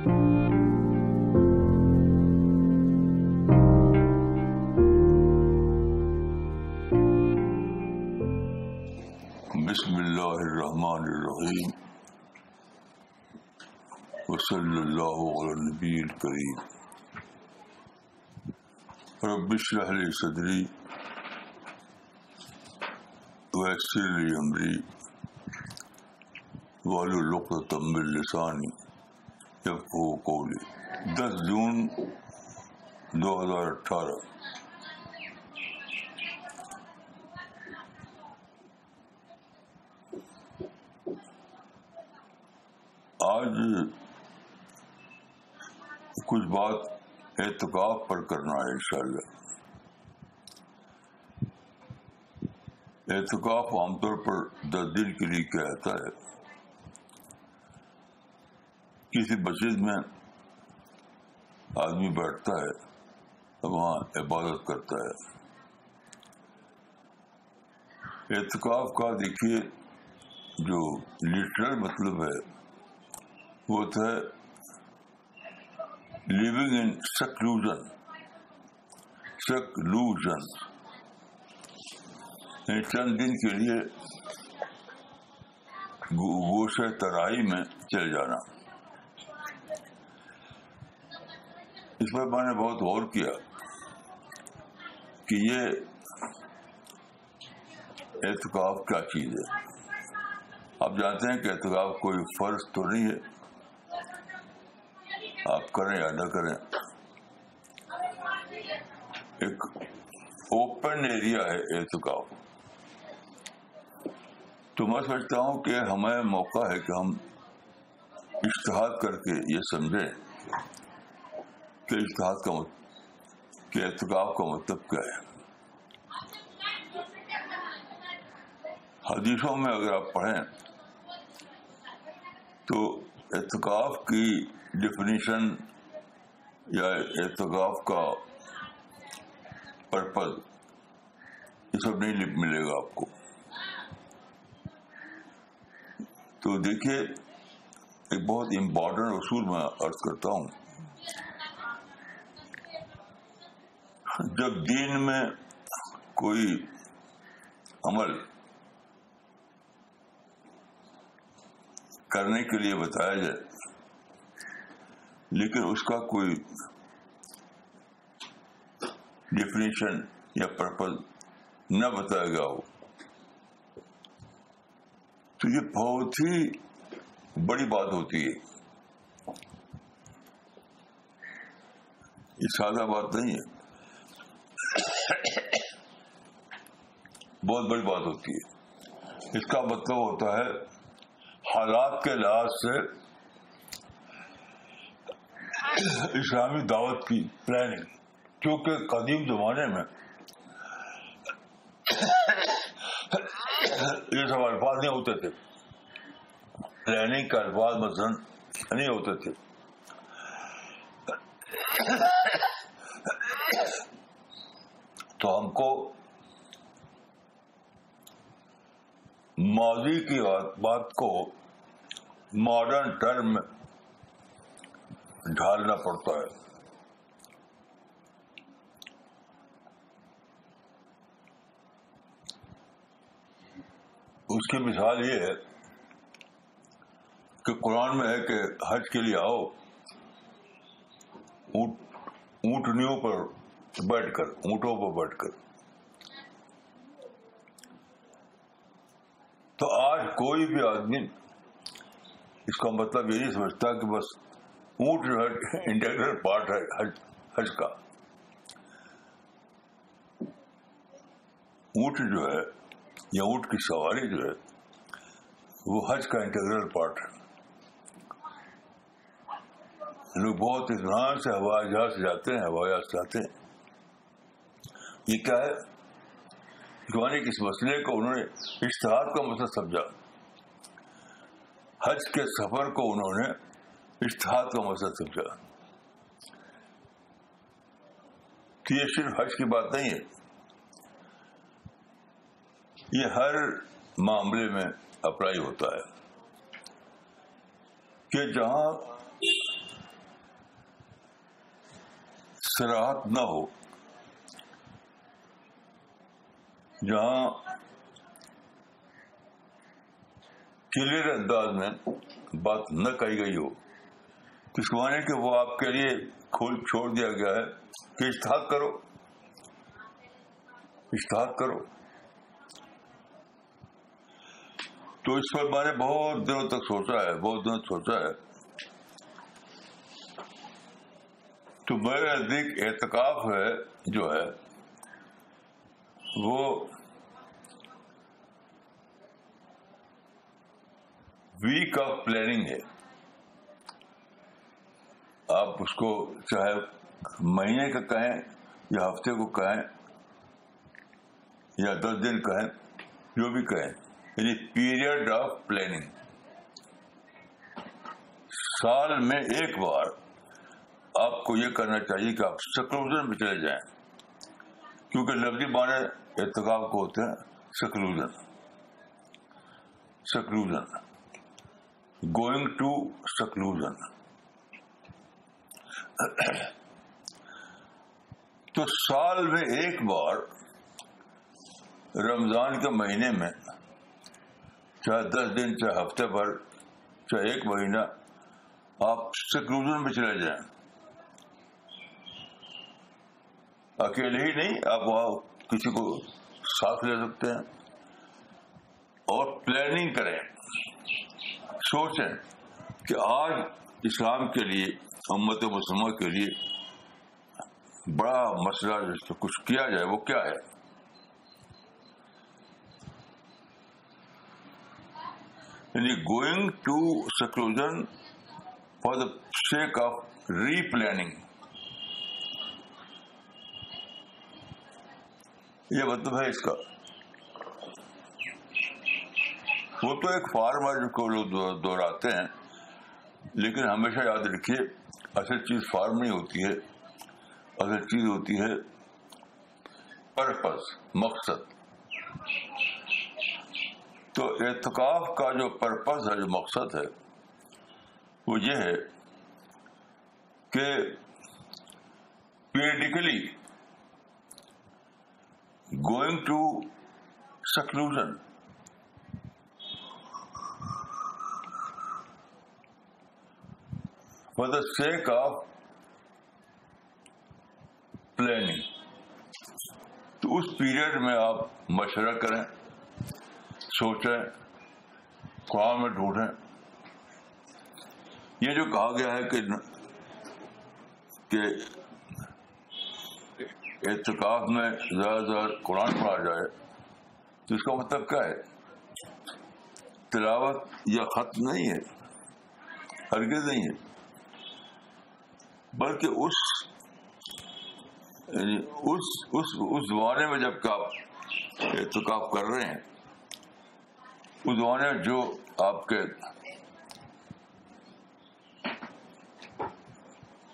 بسم اللہ الرحمن الرحیم وصلی اللہ علی نبی الکریم رب اشرح لي صدری ویسر لی امری واحلل عقدۃ من لسانی یفقهوا دس جون دو ہزار اٹھارہ آج کچھ بات اعتکاف پر کرنا ہے انشاءاللہ اعتکاف عام طور پر دس دن کے لیے کہتا ہے کسی مسجد میں آدمی بیٹھتا ہے وہاں عبادت کرتا ہے۔ اعتکاف کا دیکھیے، جو لٹرل مطلب ہے، وہ تھا لیونگ ان سکلوژن سکلوژن چند دن کے لیے گوشہ ترائی میں چلے جانا۔ اس پر میں نے بہت غور کیا کہ یہ اعتکاف کیا چیز ہے۔ آپ جانتے ہیں کہ اعتکاف کوئی فرض تو نہیں ہے۔ آپ کریں یا نہ کریں۔ ایک اوپن ایریا ہے اعتکاف۔ تو میں سمجھتا ہوں کہ ہمیں موقع ہے کہ ہم اشتہاد کر کے یہ سمجھیں۔ کہ اشتہاد کا مطلب کہ اعتکاف کا مطلب کیا ہے؟ حدیثوں میں اگر آپ پڑھیں تو اعتکاف کی ڈیفینیشن یا اعتکاف کا پرپز یہ سب نہیں ملے گا آپ کو۔ تو دیکھیے، ایک بہت امپورٹنٹ اصول میں ارض کرتا ہوں۔ جب دین میں کوئی عمل کرنے کے لیے بتایا جائے، لیکن اس کا کوئی ڈیفینیشن یا پرپز نہ بتایا گیا ہو۔ تو یہ بہت ہی بڑی بات ہوتی ہے۔ یہ سادہ بات نہیں ہے۔ بہت بڑی بات ہوتی ہے۔ اس کا مطلب ہوتا ہے، حالات کے لحاظ سے اسلامی دعوت کی پلاننگ کیونکہ قدیم زمانے میں یہ سب الفاظ نہیں ہوتے تھے۔ پلاننگ کا الفاظ مثلاً نہیں ہوتے تھے۔ تو ہم کو ماضی کی بات کو ماڈرن ٹرم میں ڈھالنا پڑتا ہے۔ اس کی مثال یہ ہے کہ قرآن میں ہے کہ حج کے لیے آؤ اونٹنیوں پر بیٹھ کر، اونٹوں پر بیٹھ کر تو آج کوئی بھی آدمی اس کا مطلب یہ نہیں سمجھتا کہ بس اونٹ جو ہے انٹیگرل پارٹ ہے حج حج کا۔ اونٹ جو ہے یا اونٹ کی سواری جو ہے، وہ حج کا انٹیگرل پارٹ ہے۔ لوگ بہت اطمینان سے ہوائی جہاز سے جاتے ہیں، ہوائی جہاز سے جاتے ہیں۔ یہ کیا ہے؟ یعنی کہ اس مسئلے کو انہوں نے اشتہار کا مسئلہ سمجھا۔ حج کے سفر کو انہوں نے اشتہار کا مسئلہ سمجھا۔ تو یہ صرف حج کی بات نہیں ہے۔ یہ ہر معاملے میں اپلائی ہوتا ہے۔ کہ جہاں سراہت نہ ہو جہاں کلیئر انداز میں بات نہ کہی گئی ہو۔ کس معنی کہ وہ آپ کے لیے کھول چھوڑ دیا گیا ہے۔ کہ اشتہار کرو۔ اشتہار کرو۔ تو اس پر میں نے بہت دنوں تک سوچا ہے، بہت دنوں سوچا ہے۔ تو میرے نزدیک اعتکاف ہے جو ہے وہ ویک آف پلاننگ ہے۔ آپ اس کو چاہے مہینے کا کہیں یا ہفتے کو کہیں یا دس دن کہیں، جو بھی کہیں۔ یعنی پیریڈ آف پلاننگ سال میں ایک بار آپ کو یہ کرنا چاہیے کہ آپ سکلوژن میں چلے جائیں۔ کیونکہ لفظی معنی اعتکاب کو ہوتے ہیں seclusion seclusion going to seclusion تو سال میں ایک بار رمضان کے مہینے میں، چاہے دس دن، چاہے ہفتے بھر، چاہے ایک مہینہ، آپ سکلوژن میں چلے جائیں۔ اکیلے ہی نہیں، آپ وہاں کسی کو ساتھ لے سکتے ہیں اور پلاننگ کریں۔ سوچیں کہ آج اسلام کے لیے، امت مسلمہ کے لیے بڑا مسئلہ جس سے کچھ کیا جائے، وہ کیا ہے؟ یعنی going to seclusion for the sake of replanning یہ مطلب ہے اس کا۔ وہ تو ایک فارم ہے کو لوگ دوہراتے ہیں، لیکن ہمیشہ یاد رکھیے اصل چیز فارم نہیں ہوتی ہے۔ اصل چیز ہوتی ہے پرپز مقصد۔ تو اعتکاف کا جو پرپز ہے، جو مقصد ہے، وہ یہ ہے کہ periodically going to seclusion for the sake of planning تو اس پیریڈ میں آپ مشورہ کریں، سوچیں قرآن میں ڈھونڈیں۔ یہ جو کہا گیا ہے کہ کہ اعتکاف میں زیادہ زیادہ قرآن پڑھا جائے، تو اس کا مطلب کیا ہے؟ تلاوت یا خط نہیں ہے، ہرگز نہیں ہے، بلکہ اس یعنی اس اس اس زمانے میں جبکہ آپ اعتکاف کر رہے ہیں، اس زمانے میں جو آپ کے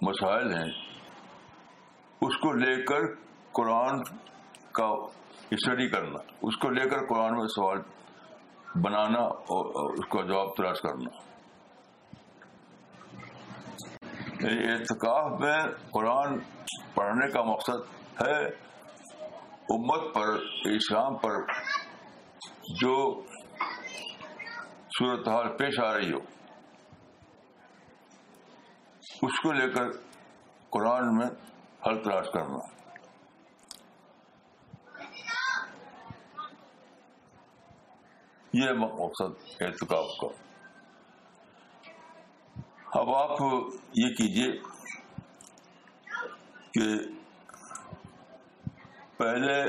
مسائل ہیں، اس کو لے کر قرآن کا اسٹڈی کرنا، اس کو لے کر قرآن میں سوال بنانا اور اس کا جواب تلاش کرنا۔ اعتکاف میں قرآن پڑھنے کا مقصد ہے امت پر، اسلام پر جو صورتحال پیش آ رہی ہو، اس کو لے کر قرآن میں حل تلاش کرنا۔ یہ مقصد احتکاب کا۔ اب آپ یہ کیجیے کہ پہلے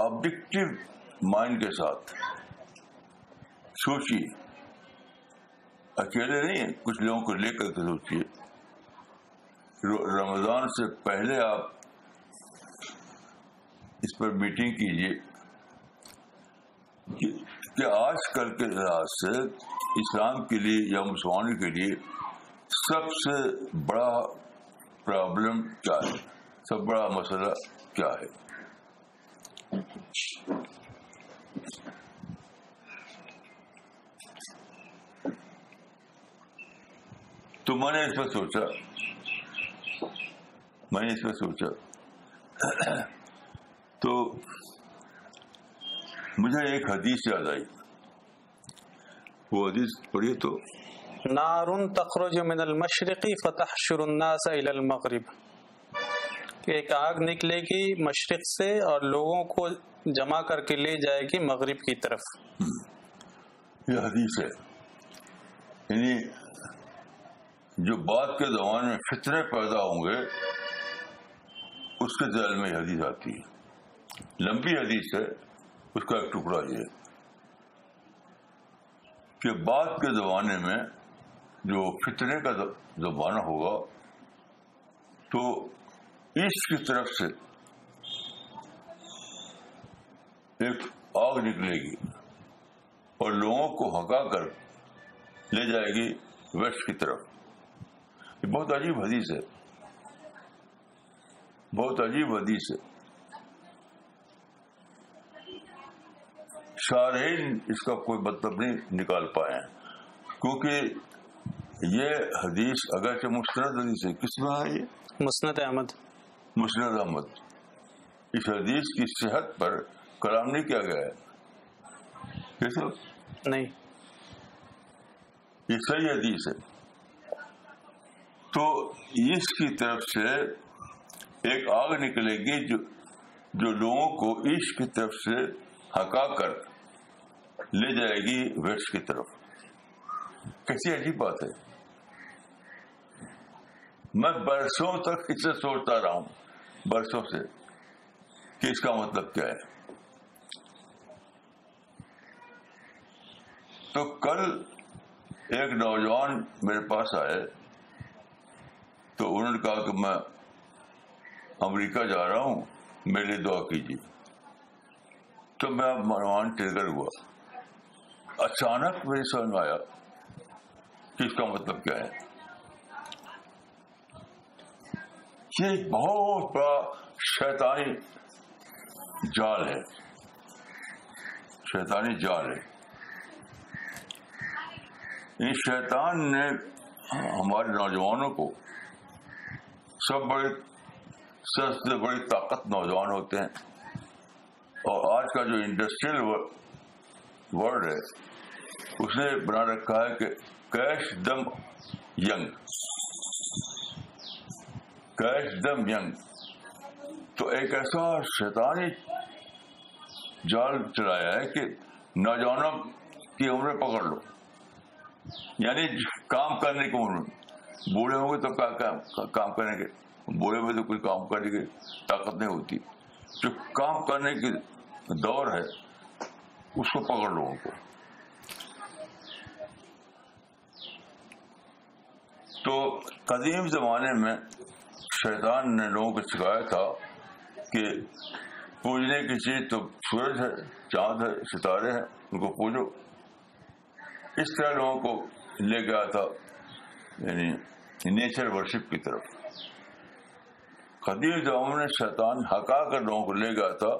آبجیکٹو مائنڈ کے ساتھ سوچیے۔ اکیلے نہیں کچھ لوگوں کو لے کر کے سوچیے۔ رمضان سے پہلے آپ اس پر میٹنگ کیجیے کہ آج کل کے لحاظ سے اسلام کے لیے یا مسلمانوں کے لیے سب سے بڑا پرابلم کیا ہے؟ سب بڑا مسئلہ کیا ہے؟ تو میں نے اس پر سوچا، میں نے اس پہ سوچا۔ تو مجھے ایک حدیث یاد آئی۔ وہ حدیث پڑھیے تو۔ نار تخرج من المشرقی فتحشر الناس الى المغرب۔ ایک آگ نکلے گی مشرق سے اور لوگوں کو جمع کر کے لے جائے گی مغرب کی طرف۔ یہ حدیث ہے۔ یعنی جو بعد کے زمانے میں فطرے پیدا ہوں گے اس کے ذیل میں حدیث آتی ہے۔ لمبی حدیث ہے۔ اس کا ایک ٹکڑا یہ کہ بعد کے زمانے میں جو فطرے کا زمانہ ہوگا، تو ایسٹ کی طرف سے ایک آگ نکلے گی اور لوگوں کو ہکا کر لے جائے گی ویسٹ کی طرف۔ یہ بہت عجیب حدیث ہے۔ بہت عجیب حدیث ہے۔ شارحین اس کا کوئی مطلب نہیں نکال پائے۔ کیونکہ یہ حدیث اگرچہ مستند حدیث ہے۔ کس میں ہے یہ؟ مسند احمد۔ مسند احمد۔ اس حدیث کی صحت پر کلام نہیں کیا گیا ہے۔ کیسے نہیں۔ یہ صحیح حدیث ہے۔ تو اس کی طرف سے ایک آگ نکلے گی جو جو لوگوں کو عشق کی طرف سے ہکا کر لے جائے گی ویسٹ کی طرف۔ کیسی عجیب بات ہے۔ میں برسوں تک اسے سوچتا رہا ہوں، برسوں سے، کہ اس کا مطلب کیا ہے۔ تو کل ایک نوجوان میرے پاس آئے، تو انہوں نے کہا کہ میں امریکہ جا رہا ہوں، میرے لیے دعا کیجیے۔ تو میں اب منوان ٹریگر ہوا۔ اچانک میرے سمجھ میں آیا کہ اس کا مطلب کیا ہے؟ یہ ایک بہت بڑا شیطانی جال ہے۔ شیطانی جال ہے۔ ان شیطان نے ہمارے نوجوانوں کو سب بڑے سب سے بڑی طاقت نوجوان ہوتے ہیں اور آج کا جو انڈسٹریل ورلڈ ہے اس نے بنا رکھا ہے کہ catch them young. Catch them young. تو ایک ایسا شیطانی جال چلایا ہے کہ نوجوانوں کی عمریں پکڑ لو۔ یعنی کام کرنے کی عمر۔ بوڑھے ہوں گے تو کام کرنے کے۔ بوڑھے میں تو کوئی کام کرنے کی طاقت نہیں ہوتی۔ جو کام کرنے کی دور ہے اس کو پکڑ لوگوں کو تو قدیم زمانے میں شیطان نے لوگوں کو سکھایا تھا کہ پوجنے کی چیز تو سورج ہے، چاند ہے، ستارے ہیں، ان کو پوجو۔ اس طرح لوگوں کو لے گیا تھا یعنی نیچر ورشپ کی طرف۔ قدیم زمانے میں شیطان ہکا کر لوگوں کو لے گیا تھا،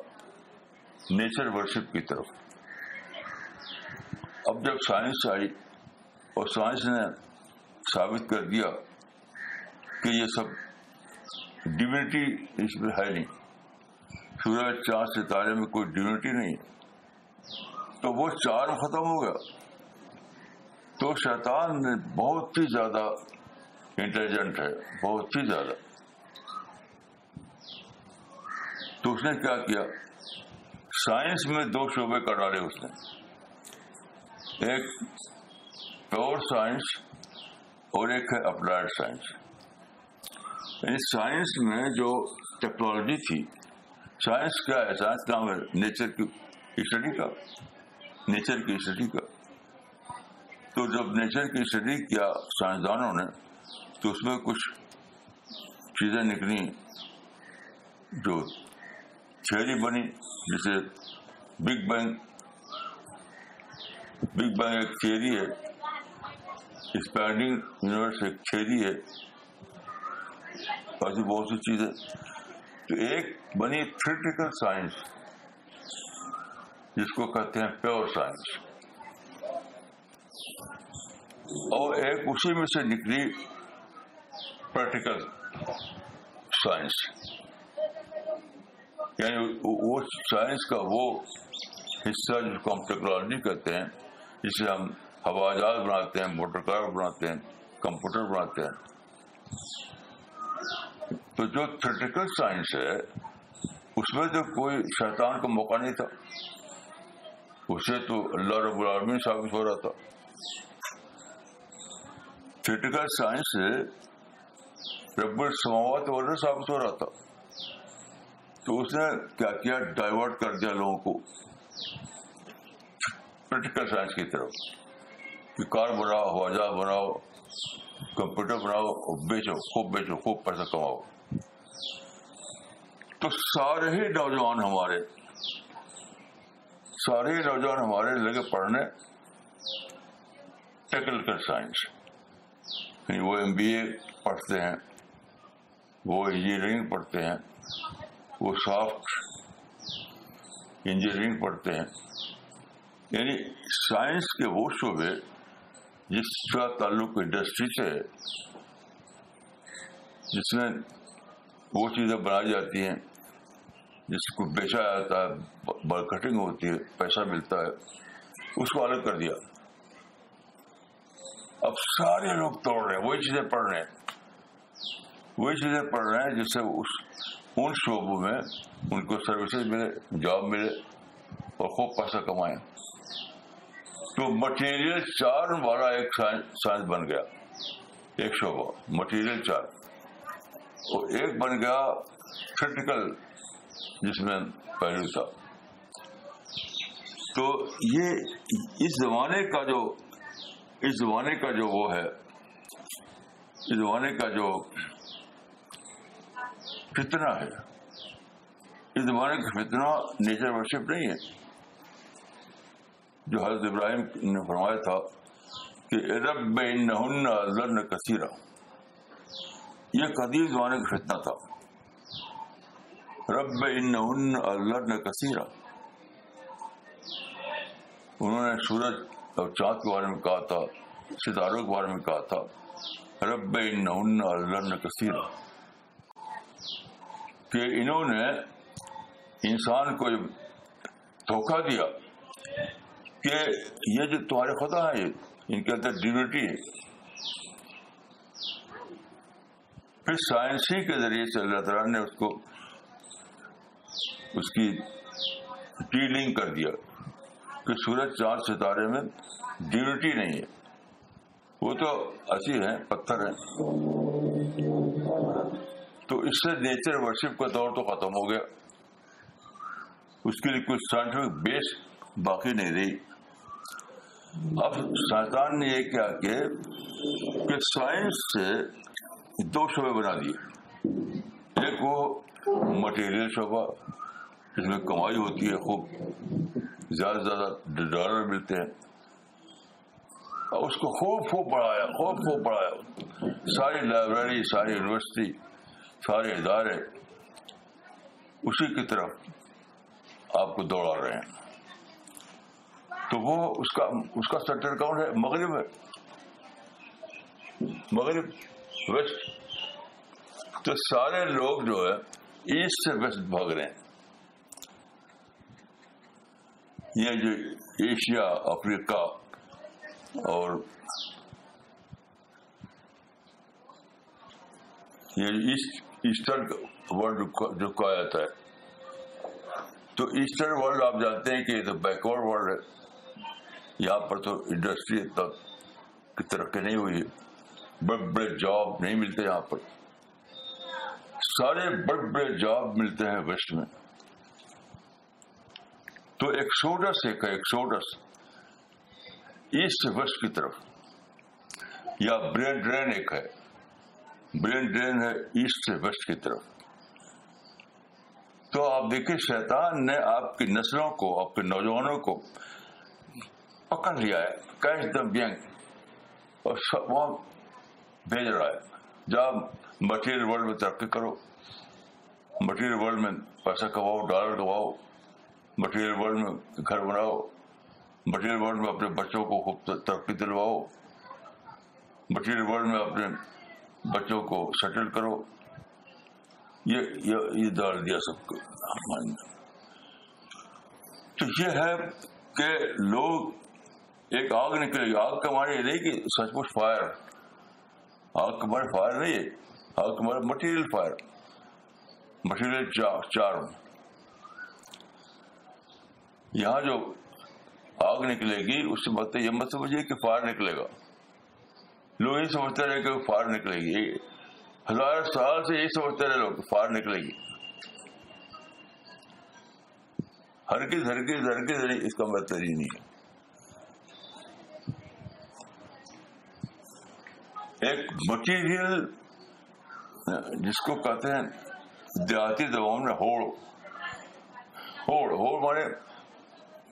نیچر ورشپ کی طرف۔ اب جب سائنس آئی اور سائنس نے ثابت کر دیا کہ یہ سب ڈیونٹی اس میں ہے نہیں، سورج، چاند، ستارے میں کوئی ڈیونٹی نہیں۔ تو وہ چار ختم ہو گیا۔ تو شیطان نے بہت ہی زیادہ انٹیلیجنٹ ہے، بہت ہی زیادہ۔ تو اس نے کیا کیا؟ سائنس میں دو شعبے کر ڈالے اس نے۔ ایک پیور سائنس اور ایک ہے اپلائڈ سائنس۔ یعنی سائنس میں جو ٹیکنالوجی تھی، سائنس کیا ہے سائنس نام ہے نیچر کی اسٹڈی کا، نیچر کی اسٹڈی کا۔ تو جب نیچر کی اسٹڈی کیا سائنسدانوں نے، تو اس میں کچھ چیزیں نکلی، جو تھیوری بنی، جسے بگ بینگ بگ بینگ ایک تھیوری ہے۔ اسپینڈنگ یونیورس ایک تھیوری ہے۔ ایسی بہت سی چیزیں۔ تو ایک بنی تھریٹیکل سائنس جس کو کہتے ہیں پیور سائنس اور ایک اسی میں سے نکلی پریکٹیکل سائنس یعنی وہ سائنس کا وہ حصہ جس کو ہم ٹیکنالوجی کہتے ہیں۔ جسے ہم ہوا جہاز بناتے ہیں، موٹر کار بناتے ہیں، کمپیوٹر بناتے ہیں۔ تو جو تھریٹیکل سائنس ہے، اس میں تو کوئی شیطان کا موقع نہیں تھا۔ اسے تو اللہ رب العالمین ثابت ہو رہا تھا۔ تھریٹیکل سائنس سے رب السماوات والے ثابت ہو رہا تھا۔ تو اس نے کیا کیا؟ ڈائیورٹ کر دیا لوگوں کو۔ پریکٹیکل سائنس کی طرف۔ کہ کار بناؤ ہوا بناؤ، کمپیوٹر بناؤ، بیچو، خوب بیچو، خوب پیسہ کماؤ۔ تو سارے ہی نوجوان ہمارے، سارے ہی نوجوان ہمارے لگے پڑھنے ٹیکنیکل سائنس۔ یعنی وہ ایم بی اے پڑھتے ہیں، وہ انجینئرنگ پڑھتے ہیں، وہ سافٹ انجینئرنگ پڑھتے ہیں۔ یعنی سائنس کے وہ شعبے جس کا تعلق انڈسٹری سے ہے، جس میں وہ چیزیں بنائی جاتی ہیں، جس کو بیچا جاتا ہے، مارکیٹنگ ہوتی ہے، پیسہ ملتا ہے، اس کو الگ کر دیا۔ اب سارے لوگ توڑ رہے ہیں، وہی چیزیں پڑھ رہے ہیں۔ وہی چیزیں پڑھ رہے ہیں جس سے ان شعبوں میں ان کو سروسز ملے، جاب ملے اور خوب پیسہ کمائیں۔ تو مٹیریل چار والا ایک سائنس بن گیا۔ ایک شعبہ، مٹیریل چار۔ اور ایک بن گیا کریٹیکل جس میں پہلو تھا۔ تو یہ اس زمانے کا جو اس زمانے کا جو وہ ہے، اس زمانے کا جو فتنا ہے۔ اس زمانے کا فتنا نیچر ورشپ نہیں ہے۔ جو حضرت ابراہیم نے فرمایا تھا کہ رب نہ کثیرہ یہ قدیم زمانے کا فتنا تھا۔ رب ان کثیرہ انہوں نے سورج اور چاند کے بارے میں کہا تھا، ستاروں کے بارے میں کہا تھا۔ رب ان کثیرہ کہ انہوں نے انسان کو دھوکہ دیا۔ کہ یہ جو تمہارے خدا ہے ان کے اندر ڈیونٹی ہے۔ پھر سائنس ہی کے ذریعے سے اللہ تعالیٰ نے اس کو، اس کی ڈیلنگ کر دیا۔ کہ سورج، چاند، ستارے میں ڈیونٹی نہیں ہے۔ وہ تو اصل ہے پتھر ہے تو اس سے نیچر ورشپ کا دور تو ختم ہو گیا۔ اس کے لیے کچھ سائنٹیفک بیس باقی نہیں رہی۔ اب سائنسدان نے یہ کیا کہ سائنس سے دو شعبے بنا دیے۔ ایک وہ مٹیریل شعبہ، جس میں کمائی ہوتی ہے، خوب زیادہ سے زیادہ ڈالر ملتے ہیں۔ اس کو خوب خوب پڑھایا، خوب خوب پڑھایا۔ ساری لائبریری ساری یونیورسٹی سارے ادارے، اسی کی طرف آپ کو دوڑا رہے ہیں۔ تو وہ اس کا اس کا سیکٹر کون ہے؟ مغرب ہے۔ مغرب ویسٹ تو سارے لوگ جو ہے ایسٹ سے ویسٹ بھاگ رہے ہیں۔ یہ جو ایشیا افریقہ اور یہ ایسٹرن ورلڈ جو کہا جاتا ہے۔ تو ایسٹرن ورلڈ آپ جانتے ہیں کہ یہ تو بیکورڈ ورلڈ ہے۔ یہاں پر تو انڈسٹری تک کی ترقی نہیں ہوئی بڑے بڑے جاب نہیں ملتے یہاں پر۔ سارے بڑے بڑے جاب ملتے ہیں ویسٹ میں۔ تو ایکسوڈس ایک ہے ایکسوڈس ایسٹ ویسٹ کی طرف۔ یا برین ڈرین ایک ہے۔ برین ڈرین ہے ایسٹ سے ویسٹ کی طرف۔ تو آپ دیکھیے شیطان نے آپ کی نسلوں کو، آپ کے نوجوانوں کو پکڑ لیا ہے کیش دم بینک اور وہاں بھیج رہا ہے۔ جب مٹیریل ورلڈ میں ترقی کرو، مٹیریل ورلڈ میں پیسہ کماؤ، ڈالر کماؤ، مٹیریل ورلڈ میں گھر بناؤ، مٹیریل ورلڈ میں اپنے بچوں کو خوب ترقی دلواؤ، مٹیریل ورلڈ میں اپنے بچوں کو سیٹل کرو۔ یہ یہ ڈال دیا سب کو۔ تو یہ ہے کہ لوگ ایک آگ نکلے گی آگ کا مارے یہ نہیں کہ سچ مچ فائر آگ کا مارے فائر نہیں ہے، آگ کا مارے مٹیریل فائر مٹیریل چار یہاں جو آگ نکلے گی، اس سے مطلب یہ مت سمجھیے کہ فائر نکلے گا۔ لوگ یہ سمجھتے رہے کہ فائر نکلے گی۔ ہزار سال سے یہی سمجھتے رہے لوگ فائر نکلے گی۔ ہرگز ہرگز ہرگز اس کا مطلب ہی نہیں ہے۔ ایک مٹیریل جس کو کہتے ہیں دیہاتی دباؤ میں ہوڑ ہوڑ ہوڑ مانے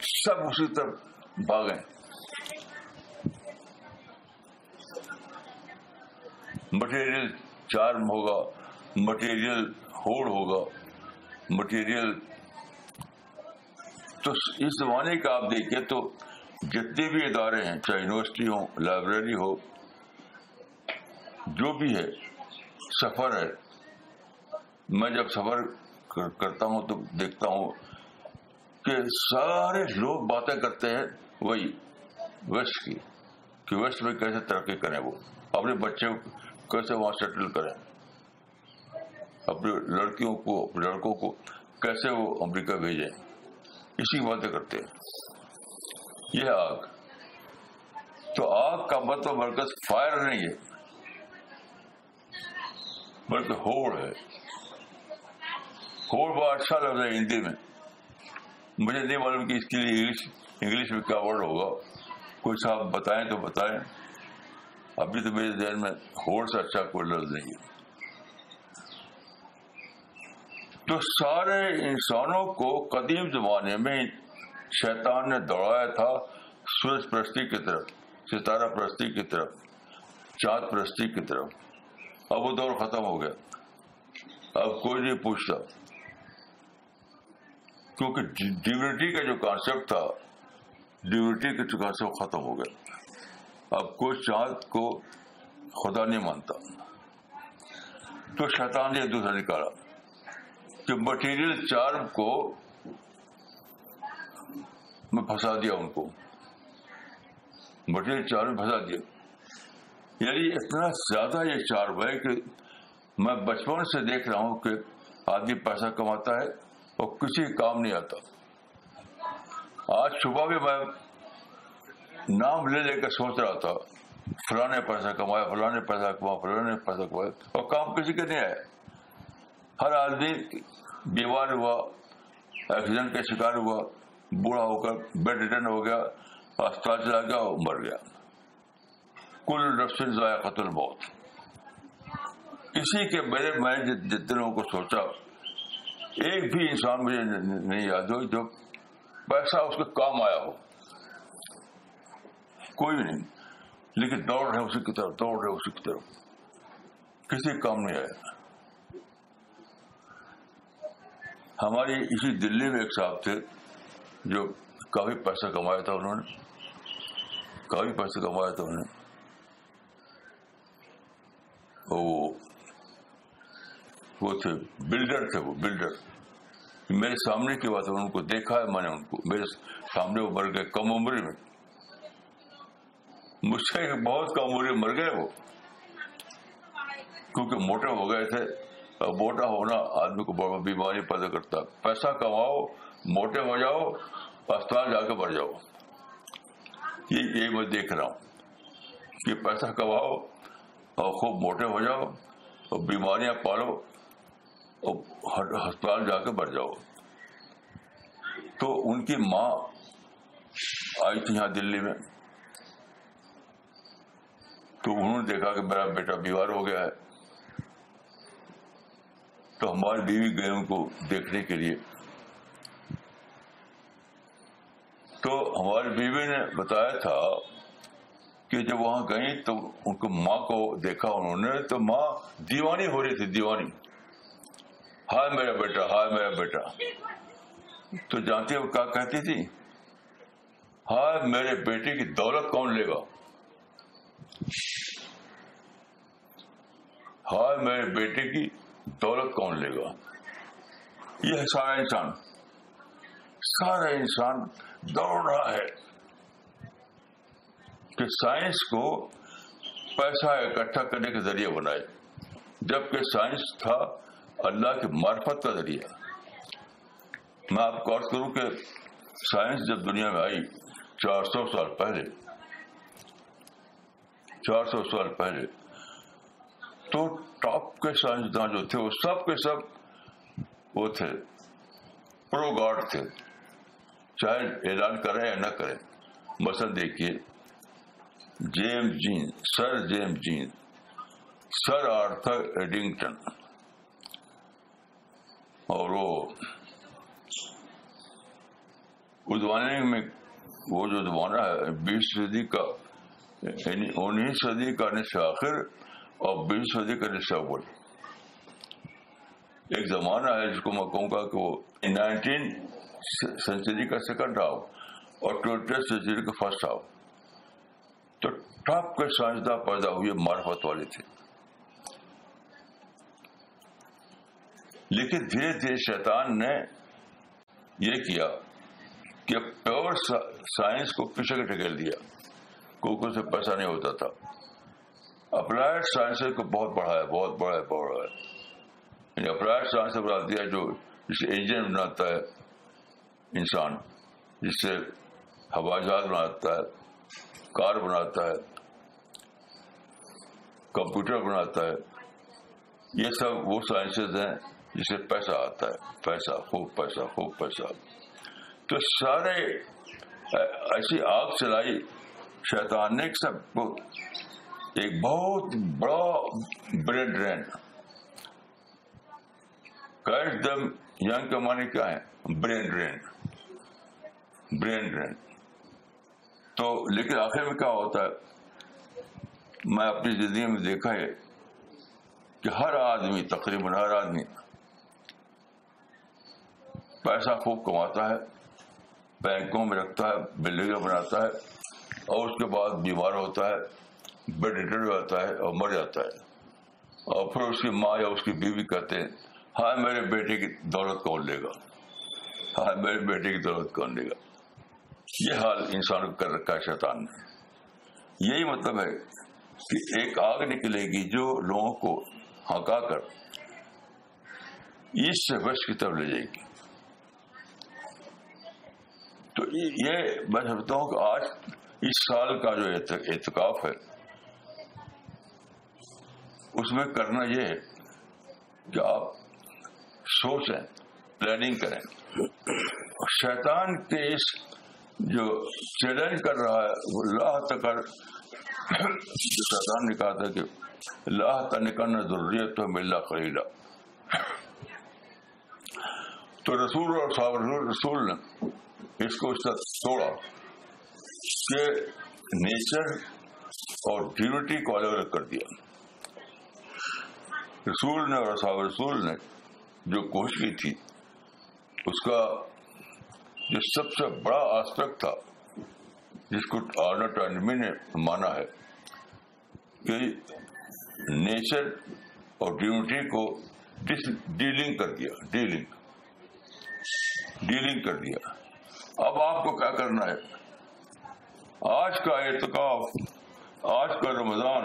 سب اسی طرف بھاگے مٹیریل چارم ہوگا مٹیریل ہوڑ ہوگا. مٹیریل تو اس زمانے کا آپ دیکھیں تو جتنے بھی ادارے ہیں، چاہے یونیورسٹی ہو لائبریری ہو جو بھی ہے، سفر ہے۔ میں جب سفر کرتا ہوں تو دیکھتا ہوں کہ سارے لوگ باتیں کرتے ہیں وہی ویسٹ کی، کہ ویسٹ میں کیسے ترقی کریں وہ، اپنے بچے کو کیسے وہاں سیٹل کریں۔ اپنے لڑکیوں کو، اپنے لڑکوں کو کیسے وہ امریکہ بھیجیں۔ اسی کی باتیں کرتے ہیں۔ یہ آگ۔ تو آگ کا مطلب مرکز فائر نہیں ہے۔ بلکہ ہوڑ ہے۔ ہوڑ بہت اچھا لفظ ہے ہندی میں۔ مجھے نہیں معلوم کہ اس کے لیے انگلش انگلش میں کیا ورڈ ہوگا۔ کوئی صاحب بتائیں تو بتائیں۔ ابھی تو میرے ذہن میں ہوڑ سے اچھا کوئی لفظ نہیں ہے۔ تو سارے انسانوں کو قدیم زمانے میں شیطان نے دوڑایا تھا سورج پرستی کی طرف، ستارہ پرستی کی طرف، چاند پرستی کی طرف۔ اب وہ دور ختم ہو گیا۔ اب کوئی نہیں پوچھتا۔ کیونکہ ڈیونٹی کا جو کانسیپٹ تھا ڈیونٹی کا جو کانسیپٹ ختم ہو گیا۔ اب کوئی چاند کو خدا نہیں مانتا۔ تو شیطان نے دوسرا نکالا کہ مٹیریل چارم کو میں پھنسا دیا ان کو۔ مٹیریل چارم پھنسا دیا۔ یعنی اتنا زیادہ یہ چارم ہے کہ میں بچپن سے دیکھ رہا ہوں کہ آدمی پیسہ کماتا ہے اور کسی کام نہیں آتا۔ آج صبح بھی میں نام لے لے کر سوچ رہا تھا فلاں پیسہ کمایا فلاں پیسہ کمایا فلاں پیسہ کمایا، اور کام کسی کے نہیں آئے ہر آدمی بیمار ہوا، ایکسیڈنٹ کا شکار ہوا، بوڑھا ہو کر بیڈ ریٹرن ہو گیا اسپتال چلا گیا اور مر گیا۔ کل نفسن ضائع قتل موت۔ اسی کے میرے میں جتنے لوگوں کو سوچا، ایک بھی انسان مجھے نہیں یاد ہو جو پیسہ اس کے کام آیا ہو۔ کوئی نہیں، لیکن دوڑ رہے اسی کی طرف، دوڑ رہے اسی کی طرف۔ کسی کام نہیں آیا۔ ہماری اسی دلی میں ایک صاحب تھے جو کافی پیسہ کمایا تھا انہوں نے۔ کافی پیسہ کمایا تھا انہوں نے۔ وہ تھے بلڈر تھے وہ بلڈر میرے سامنے کی بات ہے ان کو دیکھا ہے، میں نے ان کو، میرے سامنے وہ مر گئے، کم عمری میں۔ مجھ سے بہت کم عمری مر گئے وہ۔ کیونکہ موٹے ہو گئے تھے۔ موٹا ہونا آدمی کو بڑا بیماری پیدا کرتا ہے۔ پیسہ کماؤ، موٹے ہو جاؤ اسپتال جا کے بڑھ جاؤ۔ یہ یہی میں دیکھ رہا ہوں۔ کہ پیسہ کماؤ اور خوب موٹے ہو جاؤ اور بیماریاں پالو اور ہسپتال جا کے بڑھ جاؤ۔ تو ان کی ماں آئی تھی یہاں دلی میں۔ تو انہوں نے دیکھا کہ میرا بیٹا بیمار ہو گیا ہے۔ تو ہماری بیوی گئے ان کو دیکھنے کے لیے۔ تو ہماری بیوی نے بتایا تھا کہ جب وہاں گئی تو ان کو ماں کو دیکھا انہوں نے، تو ماں دیوانی ہو رہی تھی، دیوانی۔ ہائے میرا بیٹا، ہائے میرا بیٹا۔ تو جانتے وہ کیا کہتی تھی؟ ہائے میرے بیٹے کی دولت کون لے گا؟ ہائے میرے بیٹے کی دولت کون لے گا؟ یہ سارا انسان۔ سارا انسان دوڑ رہا ہے۔ کہ سائنس کو پیسہ اکٹھا کرنے کا ذریعہ بنائے، جبکہ سائنس تھا اللہ کی معرفت کا ذریعہ۔ میں آپ کو عرض کروں کہ سائنس جب دنیا میں آئی چار سو سال پہلے، چار سو سال پہلے، تو ٹاپ کے سائنسداں جو تھے، وہ سب کے سب وہ تھے، پرو گاڈ تھے۔ چاہے اعلان کریں یا نہ کریں مثلا دیکھیے۔ James Jeans, sir James Jeans, sir Arthur Eddington, اور وہ اس زمانے میں وہ جو زمانہ ہے، بیس صدی کا یعنی انیس صدی کا نصف آخر اور بیس صدی کا نصف اول۔ ایک زمانہ ہے جس کو میں کہوں گا کہ وہ نائنٹین سینچری کا سیکنڈ ہاف اور ٹوینٹی سینچری کا فرسٹ ہاف تو ٹاپ کے سائنسداں پیدا ہوئے معرفت والے تھے۔ لیکن دھیرے دھیرے شیطان نے یہ کیا کہ پیور سائنس کو پیچھے کے ٹکیل دیا۔ کیونکہ اسے پیسہ نہیں ہوتا تھا۔ اپلائڈ سائنس کو بہت یعنی بڑھا ہے بہت بڑا ہے بہت بڑا ہے یعنی اپلائڈ سائنس بنا دیا جو جسے انجن بناتا ہے انسان، جس سے ہوائی جہاز بناتا ہے۔ کار بناتا ہے، کمپیوٹر بناتا ہے، یہ سب وہ سائنسز ہیں جسے پیسہ آتا ہے، پیسہ، خوب پیسہ خوب پیسہ۔ تو سارے ایسی آگ چلائی، شیطان نے سب کو ایک بہت بڑا برین ڈرین۔ کیش دم یگ کا معنی کیا ہے برین ڈرین۔ Brain drain. تو لیکن آخر میں کیا ہوتا ہے؟ میں اپنی زندگی میں دیکھا ہے کہ ہر آدمی، تقریباً ہر آدمی پیسہ خوب کماتا ہے، بینکوں میں رکھتا ہے، بلڈنگیں بناتا ہے اور اس کے بعد بیمار ہوتا ہے بیڈ ریٹر ہوتا ہے اور مر جاتا ہے۔ اور پھر اس کی ماں یا اس کی بیوی کہتے ہیں ہاں میرے بیٹے کی دولت کون لے گا؟ ہاں میرے بیٹے کی دولت کون لے گا؟ یہ حال انسان کو کر رکھا ہے، شیطان نے۔ یہی مطلب ہے کہ ایک آگ نکلے گی جو لوگوں کو ہکا کر اس سے بش کی طرف لے جائے گی۔ تو یہ میں سمجھتا ہوں کہ آج اس سال کا جو اعتکاف ہے، اس میں کرنا یہ ہے کہ آپ سوچیں پلاننگ کریں۔ شیطان کے اس جو چیلنج کر رہا ہے، وہ اللہ تک جو شیطان نے کہا تھا کہ اللہ تنکن ضروریت تو ملا خریدا تو رسول اور صاحب رسول نے اس کو اس کا توڑا کہ نیچر اور ڈیونٹی کو الگ الگ کر دیا۔ رسول نے اور صاحب رسول نے جو کوشش کی تھی، اس کا جو سب سے بڑا آسپیکٹ تھا، جس کو آرنٹ اینڈمی نے مانا ہے کہ نیچر اور ڈیونٹی کو ڈیلنگ کر دیا ڈیلنگ ڈیلنگ کر دیا۔ اب آپ کو کیا کرنا ہے؟ آج کا اعتکاف، آج کا رمضان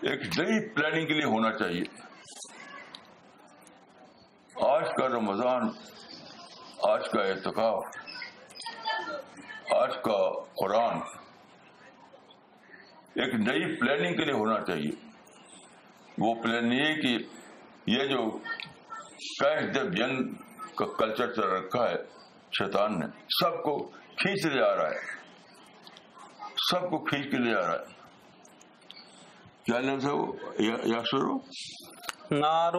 ایک نئی پلاننگ کے لیے ہونا چاہیے۔ آج کا رمضان آج کا اعتکاف آج کا قرآن ایک نئی پلاننگ کے لیے ہونا چاہیے۔ وہ پلان یہ کہ یہ جو کیش دا ینگ کا کلچر چل رکھا ہے، شیطان نے سب کو کھینچ لے آ رہا ہے۔ سب کو کھینچ کے لے آ رہا ہے۔ کیا لفظ ہے وہ؟ یا شروع نار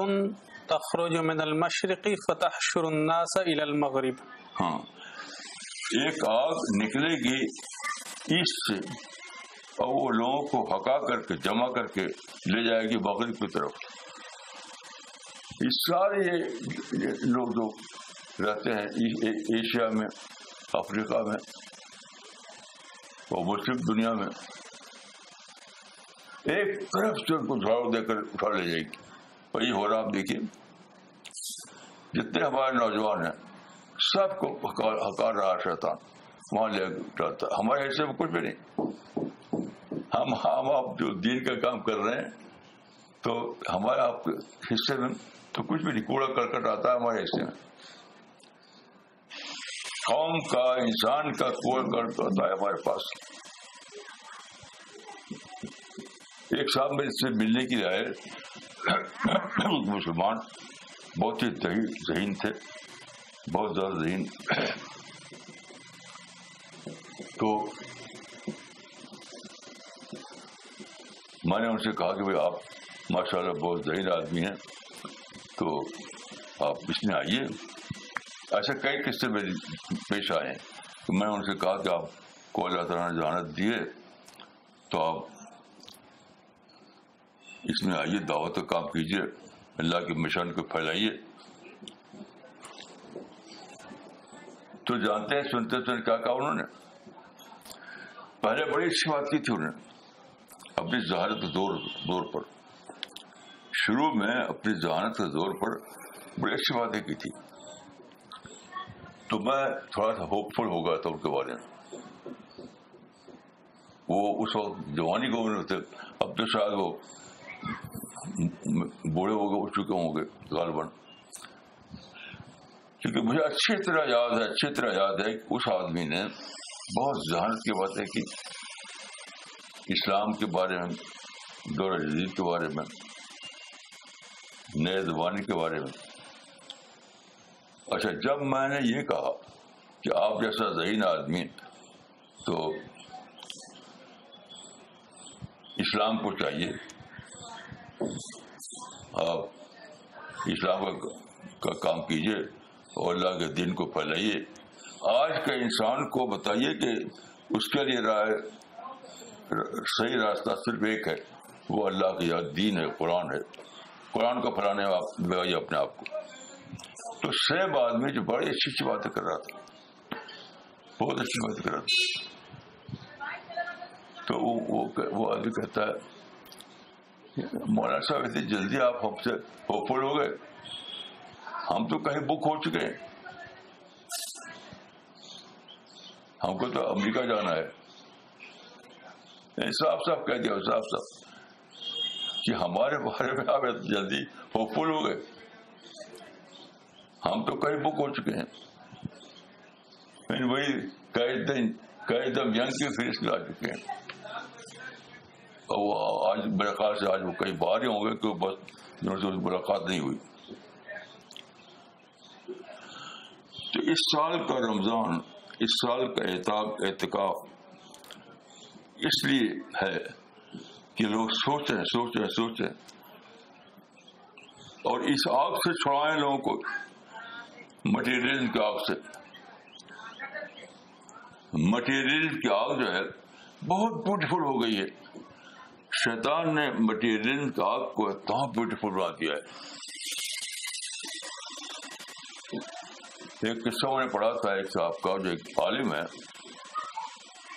تخرج من المشرق فتحشر الناس الى المغرب. ہاں ایک آگ نکلے گی ایسٹ سے اور وہ لوگوں کو ہکا کر کے، جمع کر کے لے جائے گی مغرب کی طرف۔ یہ سارے لوگ جو رہتے ہیں ایشیا میں، افریقہ میں اور مسلم دنیا میں، ایک طرف سے ان کو جھاڑو دے کر اٹھا لے جائے گی۔ وہی ہو رہا آپ دیکھیے۔ جتنے ہمارے نوجوان ہیں، سب کو ہکار رہا شیطان۔ وہاں لے ڈالتا ہمارے حصے میں کچھ بھی نہیں۔ ہم ہم آپ جو دین کا کام کر رہے ہیں، تو ہمارے آپ کے حصے میں تو کچھ بھی نہیں۔ کوڑا کرکٹ آتا ہے ہمارے حصے میں۔ قوم کا، انسان کا کوڑ کرکٹ آتا ہے ہمارے پاس۔ ایک صاحب میں اس سے ملنے کی آئے مسلمان بہت ہی ذہین تھے، بہت زیادہ ذہین تو میں نے ان سے کہا کہ بھائی، آپ ماشاء اللہ بہت ذہین آدمی ہیں۔ تو آپ اس میں آئیے۔ ایسے کئی قصے میں پیش آئے ہیں۔ میں نے ان سے کہا کہ آپ کو اللہ تعالیٰ نے جانت دیے تو آپ اس میں آئیے، دعوت کا کام کیجیے، اللہ کے مشن کو پھیلائیے۔ تو جانتے ہیں، سنتے سنتے کیا کہا انہوں نے؟ پہلے بڑی اچھی بات کی تھی انہوں نے، اپنی ذہانت کے زور زور پر۔ شروع میں اپنی ذہانت کے زور پر بڑی اچھی باتیں کی تھی۔ تو میں تھوڑا سا ہوپ فل ہو گیا تھا ان کے بارے میں۔ وہ اس وقت جوانی کو اب تو شاید وہ بوڑھے ہو گئے اٹھ چکے ہوں گے۔ غالباً۔ کیونکہ مجھے اچھی طرح یاد ہے، اچھی طرح یاد ہے کہ اس آدمی نے بہت ذہانت کی باتیں کی۔ اسلام کے بارے میں، دور جدید کے بارے میں، نئے زبانی کے بارے میں۔ اچھا جب میں نے یہ کہا کہ آپ جیسا ذہین آدمی تو اسلام کو چاہیے آپ اسلام کا کام کیجیے اور اللہ کے دین کو پھیلائیے۔ آج کے انسان کو بتائیے کہ اس کے لیے رائے صحیح راستہ صرف ایک ہے۔ وہ اللہ کی یاد دین ہے، قرآن ہے۔ قرآن کو پھیلانے اپنے آپ کو۔ تو سیب آدمی جو بڑی اچھی اچھی باتیں کر رہا تھا۔ بہت اچھی باتیں کر رہا تھا۔ تو وہ آدمی کہتا ہے مولانا صاحب اتنی جلدی آپ ہم سے ہوپفل ہو گئے۔ ہم تو کہیں بک ہو چکے ہیں۔ ہم کو تو امریکہ جانا ہے۔ صاف صاف کہہ دیا صاف صاف کہ ہمارے بارے میں آپ جلدی ہوپفل ہو گئے۔ ہم تو کہیں بک ہو چکے ہیں۔ وہی کئی دن کئی دم جنگ کی فیس لا چکے ہیں۔ وہ آج میرے خیال سے آج وہ کئی بار ہی ہوں گے کہ بس جنہوں سے ملاقات نہیں ہوئی۔ تو اس سال کا رمضان، اس سال کا احتاب احتکاف اس لیے ہے کہ لوگ سوچیں سوچیں سوچیں۔ اور اس آگ سے چھڑائیں لوگوں کو، مٹیریل کی آگ سے۔ مٹیریل کی آگ جو ہے بہت بیوٹیفل ہو گئی ہے۔ شیطان نے مٹیریل کا آگ کو اتنا بیوٹیفل بنا دیا ہے۔ ایک قصہ میں نے پڑھا تھا، ایک صاحب کا، جو ایک عالم ہے،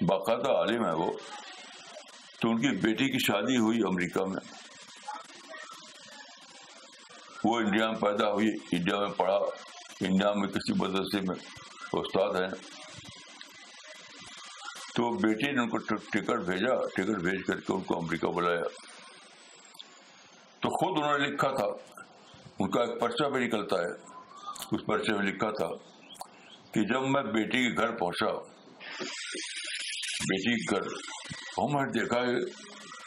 باقاعدہ عالم ہے وہ، تو ان کی بیٹی کی شادی ہوئی امریکہ میں۔ وہ انڈیا میں پیدا ہوئی، انڈیا میں پڑھا۔ انڈیا میں کسی مدرسے میں استاد ہیں۔ تو بیٹی نے ان کو ٹکٹ بھیجا، ٹکٹ بھیج کر کے ان کو امریکہ بلایا۔ تو خود انہوں نے لکھا تھا، ان کا ایک پرچہ بھی نکلتا ہے۔ اس پرچے میں لکھا تھا کہ جب میں بیٹی کے گھر پہنچا، بیٹی کے گھر میں نے دیکھا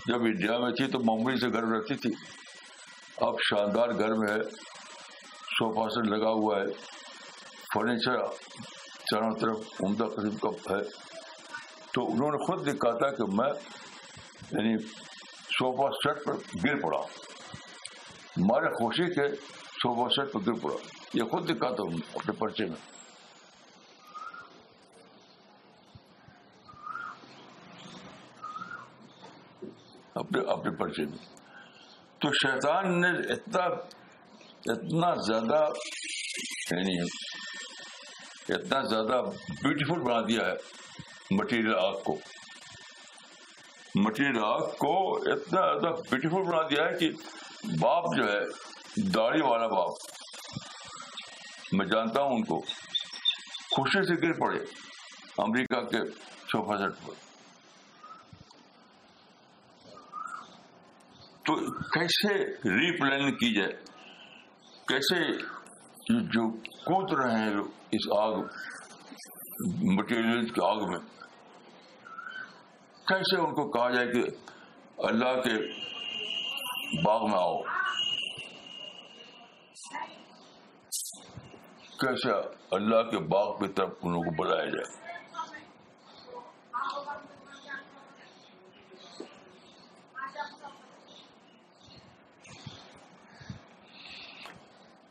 جب انڈیا میں تھی تو معمولی سے گھر رہتی تھی۔ اب شاندار گھر میں ہے، سوفا سیٹ لگا ہوا ہے، فرنیچر چاروں طرف عمدہ قسم کا ہے۔ تو انہوں نے خود لکھا تھا کہ میں یعنی صوفہ سیٹ پر گر پڑا۔ ہمارے خوشی کے صوفہ سیٹ پر گر پڑا۔ یہ خود لکھا تھا اپنے پرچے میں۔ اپنے اپنے پرچے میں۔ تو شیطان نے اتنا اتنا زیادہ یعنی اتنا زیادہ بیوٹیفل بنا دیا ہے۔ مٹیریل آگ کو۔ مٹیریل آگ کو اتنا زیادہ بیوٹیفل بنا دیا ہے کہ باپ جو ہے، داڑھی والا باپ۔ میں جانتا ہوں ان کو۔ خوشی سے گر پڑے امریکہ کے صوفہ سیٹ پر۔ تو کیسے ری پلاننگ کی جائے؟ کیسے جو کود رہے ہیں اس آگ مٹیریل کی آگ میں؟ کیسے ان کو کہا جائے کہ اللہ کے باغ میں آؤ؟ کیسے اللہ کے باغ کی طرف ان کو بلایا جائے؟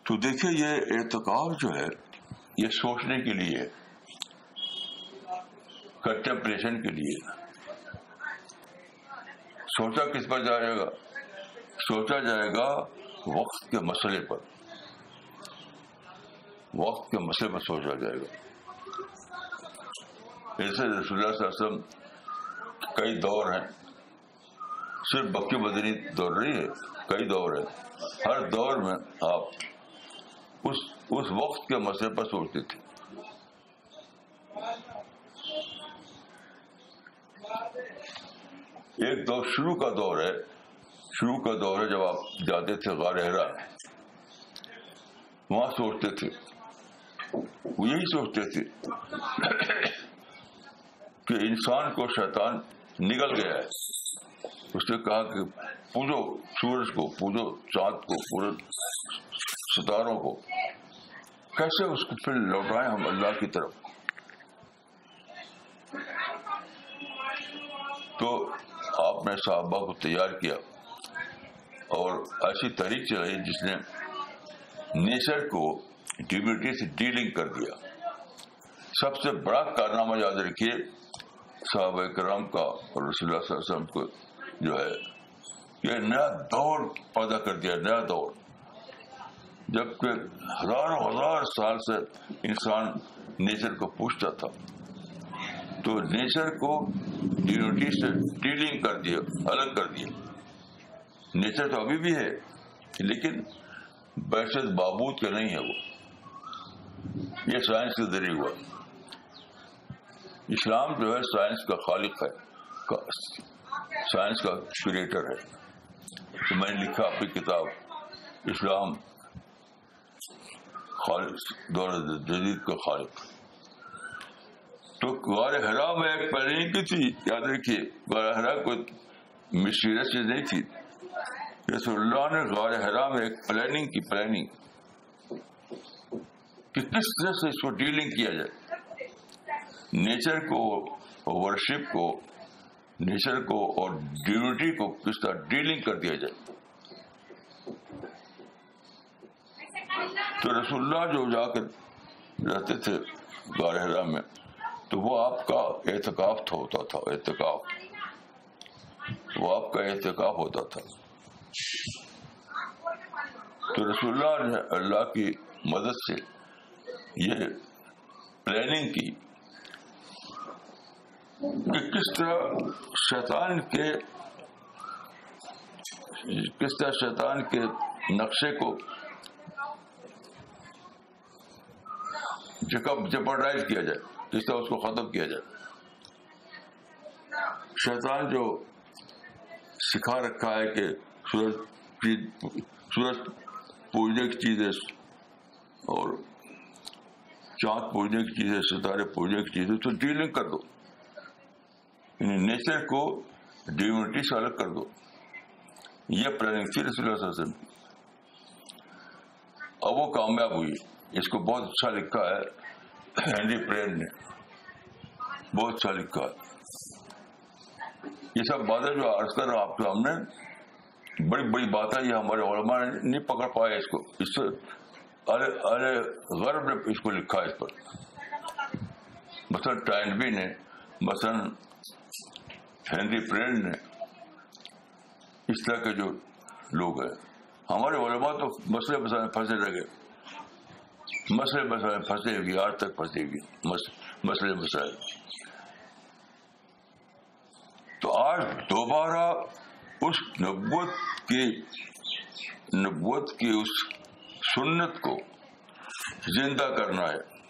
تو دیکھیے یہ اعتکاف جو ہے، یہ سوچنے کے لیے کنٹمپریشن کے لیے سوچا کس پر جائے گا؟ سوچا جائے گا وقت کے مسئلے پر۔ وقت کے مسئلے پر سوچا جائے گا۔ ایسے رسول اللہ صلی اللہ علیہ وسلم کئی دور ہیں۔ صرف بکی بدنی دور نہیں ہے، کئی دور ہے ہر دور میں آپ اس اس وقت کے مسئلے پر سوچتے تھے۔ ایک دور شروع کا دور ہے، شروع کا دور ہے جب آپ جاتے تھے غارحرا وہاں سوچتے تھے۔ وہ یہی سوچتے تھے کہ انسان کو شیطان نکل گیا ہے۔ اس نے کہا کہ پوجو سورج کو، پوجو چاند کو، پورے ستاروں کو۔ کیسے اس کو پھر لوٹائیں ہم اللہ کی طرف؟ تو آپ نے صحابہ کو تیار کیا اور ایسی تحریک چلائی جس نے نیچر کو ڈیوٹی سے ڈیلنگ کر دیا۔ سب سے بڑا کارنامہ یاد رکھیے، صحابہ کرام کا اور رسول اللہ صلی اللہ علیہ وسلم کو جو ہے، یہ نیا دور پیدا کر دیا، نیا دور۔ جبکہ ہزاروں ہزار سال سے انسان نیچر کو پوچھتا تھا۔ تو نیچر کو ڈیونٹی سے ڈیلنگ کر دیا، الگ کر دیا۔ نیچر تو ابھی بھی ہے، لیکن بحثت بابود کے نہیں ہے وہ۔ یہ سائنس کے ذریعے ہوا۔ اسلام جو ہے، سائنس کا خالق ہے سائنس کا کریٹر ہے۔ تو میں نے لکھا اپنی کتاب، اسلام خالق دور جدید کا خالق۔ تو غار ہرا میں ایک پلاننگ کی تھی، یاد رکھیے، غار ہرا کوئی مشیرت چیز نہیں تھی۔ رسول اللہ نے غار ہرا میں ایک پلاننگ کی پلاننگ کہ کس طرح سے اس کو ڈیلنگ کیا جائے۔ نیچر کو ورشپ کو نیچر کو اور ڈیونٹی کو کس طرح ڈیلنگ کر دیا جائے۔ تو رسول اللہ جو جا کر رہتے تھے غار میں تو وہ آپ کا احتکاف ہوتا تھا احتکاف وہ آپ کا احتکاف ہوتا تھا۔ تو رسول اللہ نے اللہ کی مدد سے یہ پلاننگ کی کہ کس طرح شیطان کے، کس طرح شیطان کے نقشے کو جپرڈائز کیا جائے۔ کس طرح اس کو ختم کیا جائے۔ شیطان جو سکھا رکھا ہے کہ سورج سورج پوجنے کی چیز ہے اور چاند پوجنے کی چیز ہے ستارے پوجنے کی چیز ہے تو ڈیلنگ کر دو۔ یعنی نیچر کو ڈیونٹی سے الگ کر دو۔ یہ پلاننگ تھی رسول اللہ صلی اللہ اب وہ کامیاب ہوئی۔ اس کو بہت اچھا لکھا ہے، ہینری پرین نے۔ بہت اچھا لکھا ہے یہ سب باتیں جو عرض کر رہا ہوں آپ کے سامنے بڑی بڑی بات ہے یہ ہمارے علماء نے نہیں پکڑ پایا اس کو۔ اس سے ارے ارے غرب نے اس کو لکھا اس پر۔ مثلاً ٹائنبی نے، مثلاً ہینری پرین نے، اس طرح کے جو لوگ ہیں۔ ہمارے علماء تو مسئلے مسئلے پھنسے رہ گئے۔ مسئلے مسئلے پھنسے ہوگی آج تک پھنسے گی مسئلے مسائل آج دوبارہ اس نبوت کی نبوت کی اس سنت کو زندہ کرنا ہے۔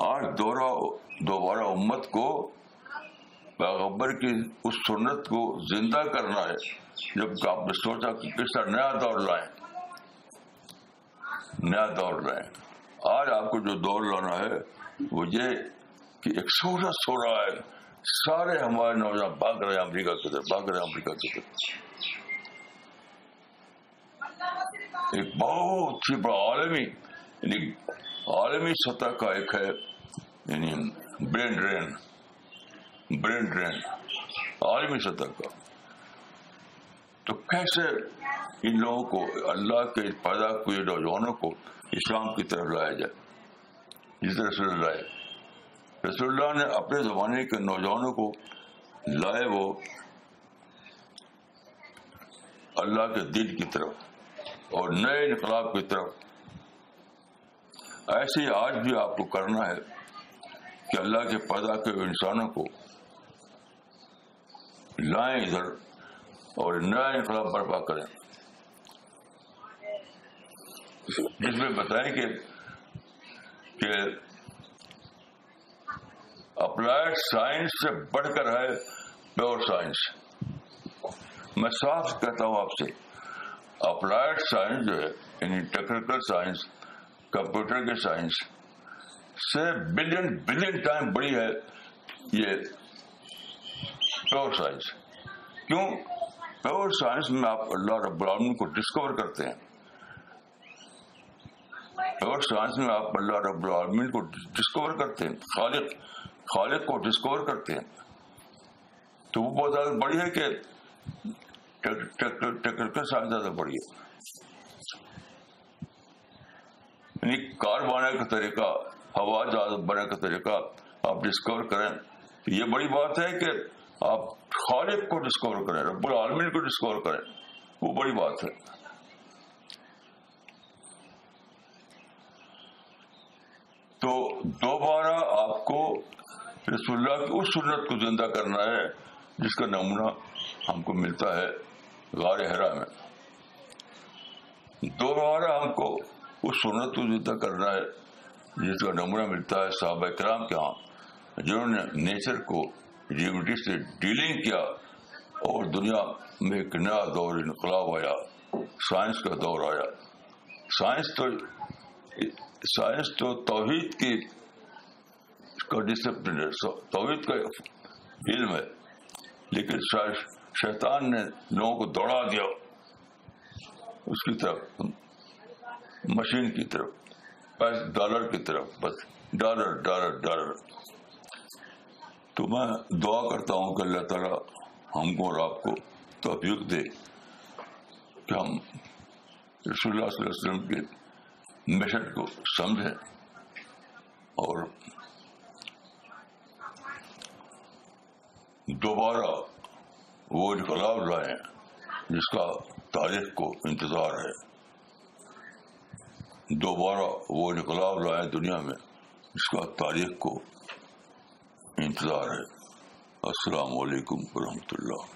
آج دورہ دوبارہ امت کو پیغبر کی اس سنت کو زندہ کرنا ہے۔ جب آپ نے سوچا کہ کس طرح نیا دور لائیں۔ نیا دور لائیں۔ آج آپ کو جو دور لانا ہے وہ یہ کہ ایک سورج ہو رہا ہے۔ سارے ہمارے نوجوان بھاگ رہے امریکہ کی طرف، بھاگ رہے امریکہ کی طرف۔ ایک بہت ہی بڑا عالمی یعنی عالمی سطح کا ایک ہے یعنی برین ڈرین برین ڈرین، عالمی سطح کا۔ تو کیسے ان لوگوں کو، اللہ کے پیدا ہوئے نوجوانوں کو اسلام کی طرف لایا جائے؟ جس رسول اللہ لائے رسول اللہ نے اپنے زمانے کے نوجوانوں کو لائے وہ اللہ کے دل کی طرف اور نئے انقلاب کی طرف۔ ایسے ہی آج بھی آپ کو کرنا ہے کہ اللہ کے پیدا کے انسانوں کو لائیں ادھر اور نیا انقلاب برپا کریں۔ جس میں بتائیں کہ کہ اپلائڈ سائنس سے بڑھ کر ہے پیور سائنس میں صاف کہتا ہوں آپ سے اپلائڈ سائنس جو ہے یعنی ٹیکنیکل سائنس کمپیوٹر کے سائنس سے بلین بلین ٹائم بڑی ہے یہ پیور سائنس کیوں؟ پیور سائنس میں آپ اللہ رب العالمین کو ڈسکور کرتے ہیں۔ پیور سائنس میں آپ اللہ رب العالمین کو ڈسکور کرتے ہیں، خالق۔ خالق کو ڈسکور کرتے ہیں۔ تو وہ بہت زیادہ بڑی ہے کہ ٹیکنیکل سائنس زیادہ بڑی ہے۔ یعنی کار بنانے کا طریقہ، ہوا جہاز بنانے کا طریقہ آپ ڈسکور کریں۔ تو یہ بڑی بات ہے کہ آپ خالق کو ڈسکور کریں، رب العالمین کو ڈسکور کریں۔ وہ بڑی بات ہے۔ تو دوبارہ آپ کو رسول اللہ کی اس سنت کو زندہ کرنا ہے، جس کا نمونہ ہم کو ملتا ہے غار ہرا میں۔ دوبارہ ہم کو اس سنت کو زندہ کرنا ہے، جس کا نمونہ ملتا ہے صحابہ کرام کے ہاں جنہوں نے نیچر کو ریوٹی سے ڈیلنگ کیا اور دنیا میں ایک نیا دور انقلاب آیا۔ سائنس کا دور آیا۔ سائنس تو سائنس تو توحید کی کا ڈسپلن ہے توحید کا علم ہے۔ لیکن شیطان نے لوگوں کو دوڑا دیا اس کی طرف، مشین کی طرف ڈالر کی طرف، بس ڈالر ڈالر ڈالر۔ تو میں دعا کرتا ہوں کہ اللہ تعالیٰ ہم کو اور آپ کو توفیق دے کہ ہم رسول اللہ صلی اللہ علیہ وسلم کے مشن کو سمجھیں اور دوبارہ وہ انقلاب لائیں جس کا تاریخ کو انتظار ہے۔ دوبارہ وہ انقلاب لائیں دنیا میں، جس کا تاریخ کو انتظار ہے۔ السلام علیکم ورحمۃ اللہ۔